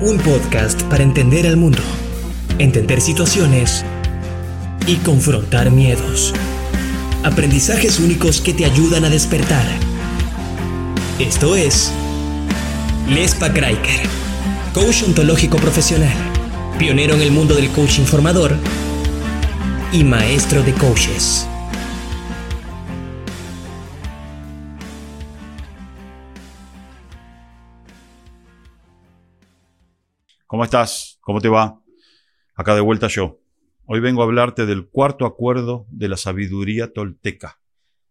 Un podcast para entender al mundo, entender situaciones y confrontar miedos. Aprendizajes únicos que te ayudan a despertar. Esto es Lespa Kraiker, coach ontológico profesional, pionero en el mundo del coaching formador y maestro de coaches. ¿Cómo estás? ¿Cómo te va? Acá de vuelta yo. Hoy vengo a hablarte del cuarto acuerdo de la sabiduría tolteca.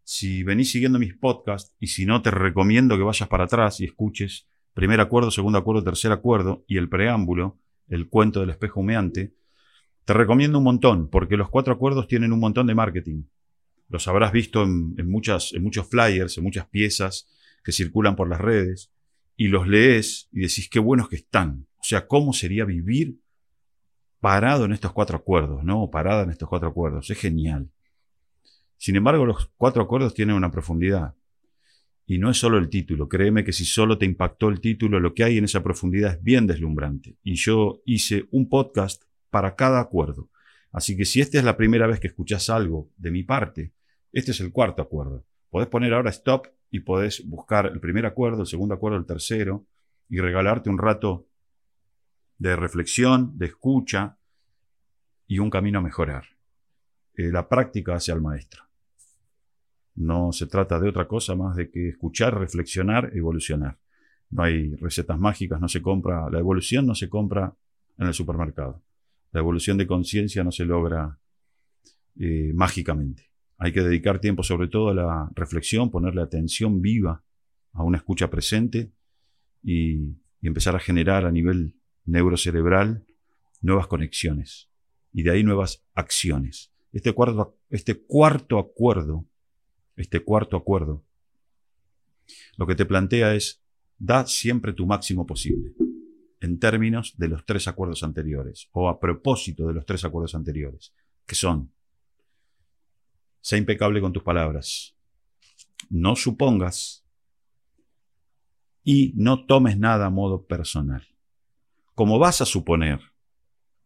Si venís siguiendo mis podcasts, y si no, te recomiendo que vayas para atrás y escuches primer acuerdo, segundo acuerdo, tercer acuerdo y el preámbulo, el cuento del espejo humeante, te recomiendo un montón, porque los cuatro acuerdos tienen un montón de marketing. Los habrás visto en, muchas, en muchos flyers, en muchas piezas que circulan por las redes, y los lees y decís qué buenos que están. O sea, ¿cómo sería vivir parado en estos cuatro acuerdos, ¿no? Parada en estos cuatro acuerdos. Es genial. Sin embargo, los cuatro acuerdos tienen una profundidad. Y no es solo el título. Créeme que si solo te impactó el título, lo que hay en esa profundidad es bien deslumbrante. Y yo hice un podcast para cada acuerdo. Así que si esta es la primera vez que escuchas algo de mi parte, este es el cuarto acuerdo. Podés poner ahora stop y podés buscar el primer acuerdo, el segundo acuerdo, el tercero, y regalarte un rato de reflexión, de escucha y un camino a mejorar. Eh, la práctica hacia el maestro. No se trata de otra cosa más de que escuchar, reflexionar, evolucionar. No hay recetas mágicas, no se compra, la evolución no se compra en el supermercado. La evolución de conciencia no se logra eh, mágicamente. Hay que dedicar tiempo sobre todo a la reflexión, ponerle atención viva a una escucha presente y, y empezar a generar a nivel neurocerebral, nuevas conexiones y de ahí nuevas acciones. Este cuarto, este cuarto acuerdo, este cuarto acuerdo, lo que te plantea es, da siempre tu máximo posible en términos de los tres acuerdos anteriores o a propósito de los tres acuerdos anteriores, que son, sé impecable con tus palabras, no supongas y no tomes nada a modo personal como vas a suponer,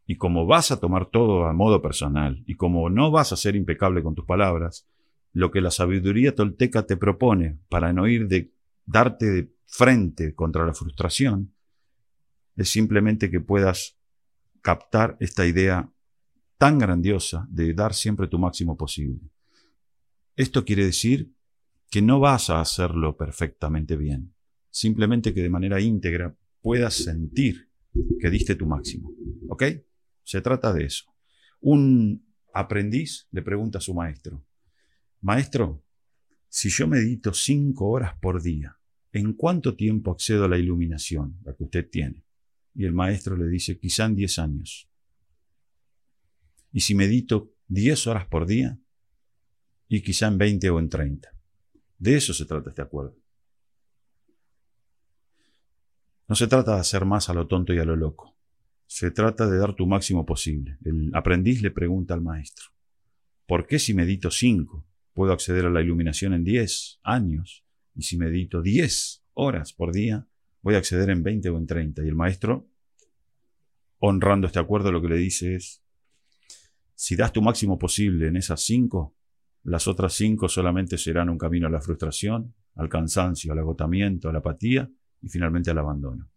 y como vas a tomar todo a modo personal, y como no vas a ser impecable con tus palabras, lo que la sabiduría tolteca te propone para no ir de darte de frente contra la frustración, es simplemente que puedas captar esta idea tan grandiosa de dar siempre tu máximo posible. Esto quiere decir que no vas a hacerlo perfectamente bien, simplemente que de manera íntegra puedas sentir que diste tu máximo. ¿Ok? Se trata de eso. Un aprendiz le pregunta a su maestro, maestro, si yo medito cinco horas por día, ¿en cuánto tiempo accedo a la iluminación, la que usted tiene? Y el maestro le dice, quizá en diez años. Y si medito diez horas por día, y quizá en veinte o en treinta. De eso se trata este acuerdo. No se trata de hacer más a lo tonto y a lo loco. Se trata de dar tu máximo posible. El aprendiz le pregunta al maestro, ¿por qué si medito cinco puedo acceder a la iluminación en diez años? Y si medito diez horas por día, voy a acceder en veinte o en treinta. Y el maestro, honrando este acuerdo, lo que le dice es, si das tu máximo posible en esas cinco, las otras cinco solamente serán un camino a la frustración, al cansancio, al agotamiento, a la apatía y finalmente al abandono.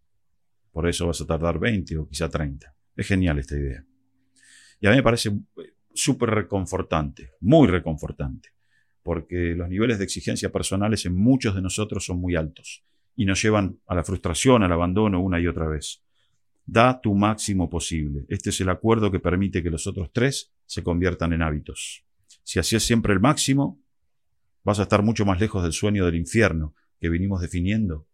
Por eso vas a tardar 20 o quizá 30. Es genial esta idea. Y a mí me parece eh, súper reconfortante, muy reconfortante, porque los niveles de exigencia personales en muchos de nosotros son muy altos y nos llevan a la frustración, al abandono una y otra vez. Da tu máximo posible. Este es el acuerdo que permite que los otros tres se conviertan en hábitos. Si así es siempre el máximo, vas a estar mucho más lejos del sueño del infierno que vinimos definiendo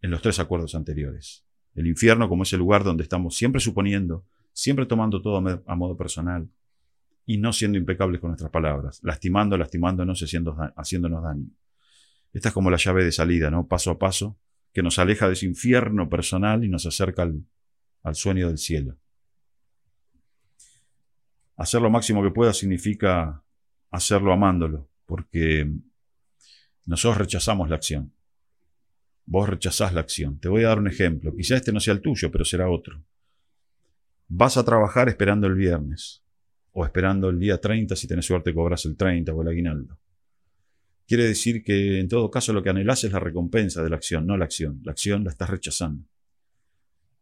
en los tres acuerdos anteriores. El infierno como ese lugar donde estamos siempre suponiendo, siempre tomando todo a modo personal y no siendo impecables con nuestras palabras, lastimando, lastimándonos, haciéndonos daño. Esta es como la llave de salida, ¿no? Paso a paso, que nos aleja de ese infierno personal y nos acerca al, al sueño del cielo. Hacer lo máximo que pueda significa hacerlo amándolo, porque nosotros rechazamos la acción vos rechazás la acción. Te voy a dar un ejemplo. Quizá este no sea el tuyo, pero será otro. Vas a trabajar esperando el viernes o esperando el día 30, si tenés suerte cobras el 30 o el aguinaldo. Quiere decir que en todo caso lo que anhelás es la recompensa de la acción, no la acción. La acción la estás rechazando.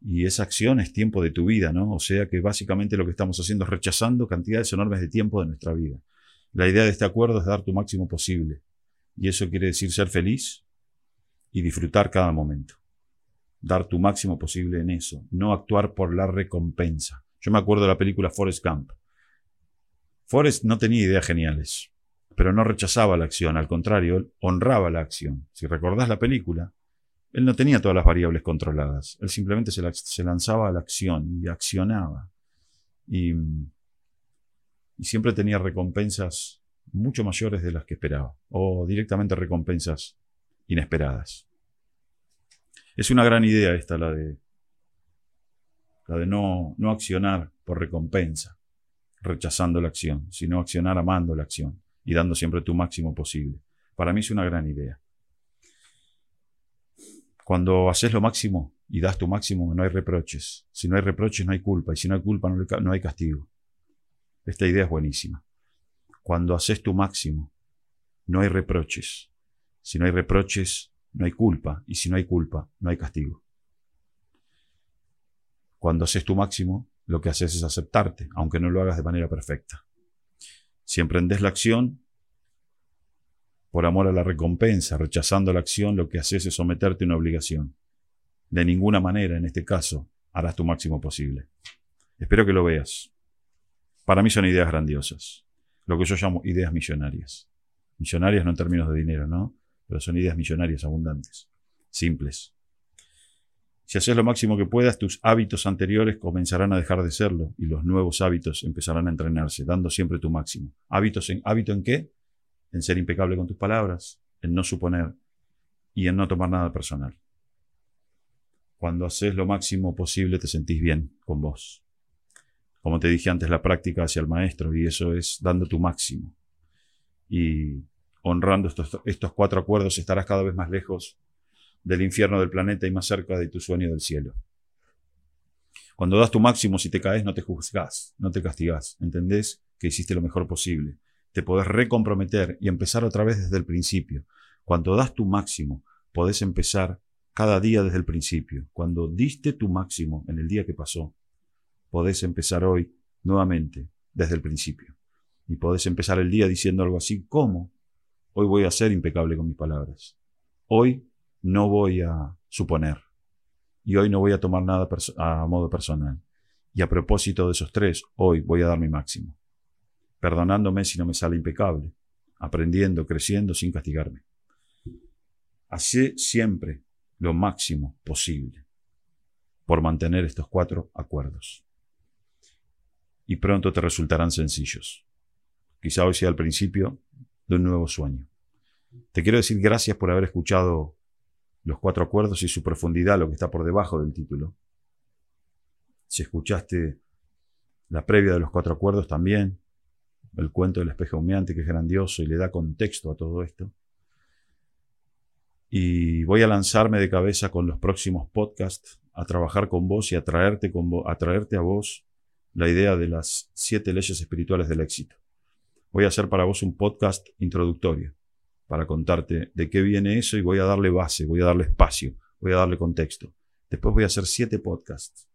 Y esa acción es tiempo de tu vida, ¿no? O sea que básicamente lo que estamos haciendo es rechazando cantidades enormes de tiempo de nuestra vida. La idea de este acuerdo es dar tu máximo posible. Y eso quiere decir ser feliz y disfrutar cada momento. Dar tu máximo posible en eso, no actuar por la recompensa. Yo me acuerdo de la película Forrest Gump. Forrest no tenía ideas geniales, pero no rechazaba la acción, al contrario, honraba la acción. Si recordás la película, él no tenía todas las variables controladas, él simplemente se, lanzaba a la acción y accionaba. Y, y siempre tenía recompensas mucho mayores de las que esperaba, o directamente recompensas inesperadas. Es una gran idea esta, la de, la de no, no accionar por recompensa rechazando la acción, sino accionar amando la acción y dando siempre tu máximo posible. Para mí es una gran idea. Cuando haces lo máximo y das tu máximo, no hay reproches. Si no hay reproches, no hay culpa. Y si no hay culpa, no hay castigo. Esta idea es buenísima. Cuando haces tu máximo, no hay reproches. Si no hay reproches, no hay culpa. Y si no hay culpa, no hay castigo. Cuando haces tu máximo, lo que haces es aceptarte, aunque no lo hagas de manera perfecta. Si emprendes la acción, por amor a la recompensa, rechazando la acción, lo que haces es someterte a una obligación. De ninguna manera, en este caso, harás tu máximo posible. Espero que lo veas. Para mí son ideas grandiosas, lo que yo llamo ideas millonarias. Millonarias no en términos de dinero, ¿no? Pero son ideas millonarias abundantes, simples, si haces lo máximo que puedas, tus hábitos anteriores comenzarán a dejar de serlo y los nuevos hábitos empezarán a entrenarse, dando siempre tu máximo. ¿Hábitos en, ¿Hábito en qué? En ser impecable con tus palabras, en no suponer y en no tomar nada personal. Cuando haces lo máximo posible te sentís bien con vos. Como te dije antes, la práctica hacia el maestro y eso es dando tu máximo. Y honrando estos, estos cuatro acuerdos estarás cada vez más lejos del infierno del planeta y más cerca de tu sueño del cielo. Cuando das tu máximo, si te caes, no te juzgás, no te castigás. ¿Entendés? Que hiciste lo mejor posible. Te podés recomprometer y empezar otra vez desde el principio. Cuando das tu máximo, podés empezar cada día desde el principio. Cuando diste tu máximo en el día que pasó, podés empezar hoy nuevamente desde el principio. Y podés empezar el día diciendo algo así como, hoy voy a ser impecable con mis palabras. Hoy no voy a suponer. Y hoy no voy a tomar nada a modo personal. Y a propósito de esos tres, hoy voy a dar mi máximo. Perdonándome si no me sale impecable. Aprendiendo, creciendo sin castigarme. Hacé siempre lo máximo posible por mantener estos cuatro acuerdos. Y pronto te resultarán sencillos. Quizá hoy sea el principio de un nuevo sueño. Te quiero decir gracias por haber escuchado los cuatro acuerdos y su profundidad, lo que está por debajo del título. Si escuchaste la previa de los cuatro acuerdos también, el cuento del espejo humeante que es grandioso y le da contexto a todo esto. Y voy a lanzarme de cabeza con los próximos podcasts a trabajar con vos y a traerte, con a traerte a vos la idea de las siete leyes espirituales del éxito. Voy a hacer para vos un podcast introductorio para contarte de qué viene eso y voy a darle base, voy a darle espacio, voy a darle contexto. Después voy a hacer siete podcasts,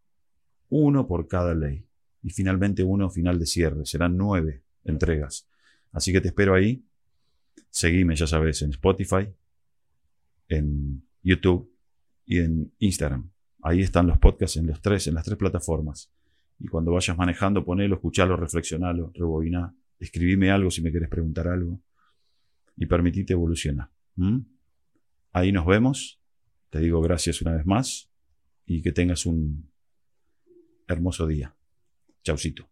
uno por cada ley y finalmente uno final de cierre. Serán nueve entregas. Así que te espero ahí. Seguime, ya sabes, en Spotify, en YouTube y en Instagram. Ahí están los podcasts en los tres, en las tres plataformas. Y cuando vayas manejando, ponelo, escuchalo, reflexionalo, rebobiná. Escribime algo si me quieres preguntar algo y permitite evolucionar. Ahí nos vemos. Te digo gracias una vez más y que tengas un hermoso día. Chaucito.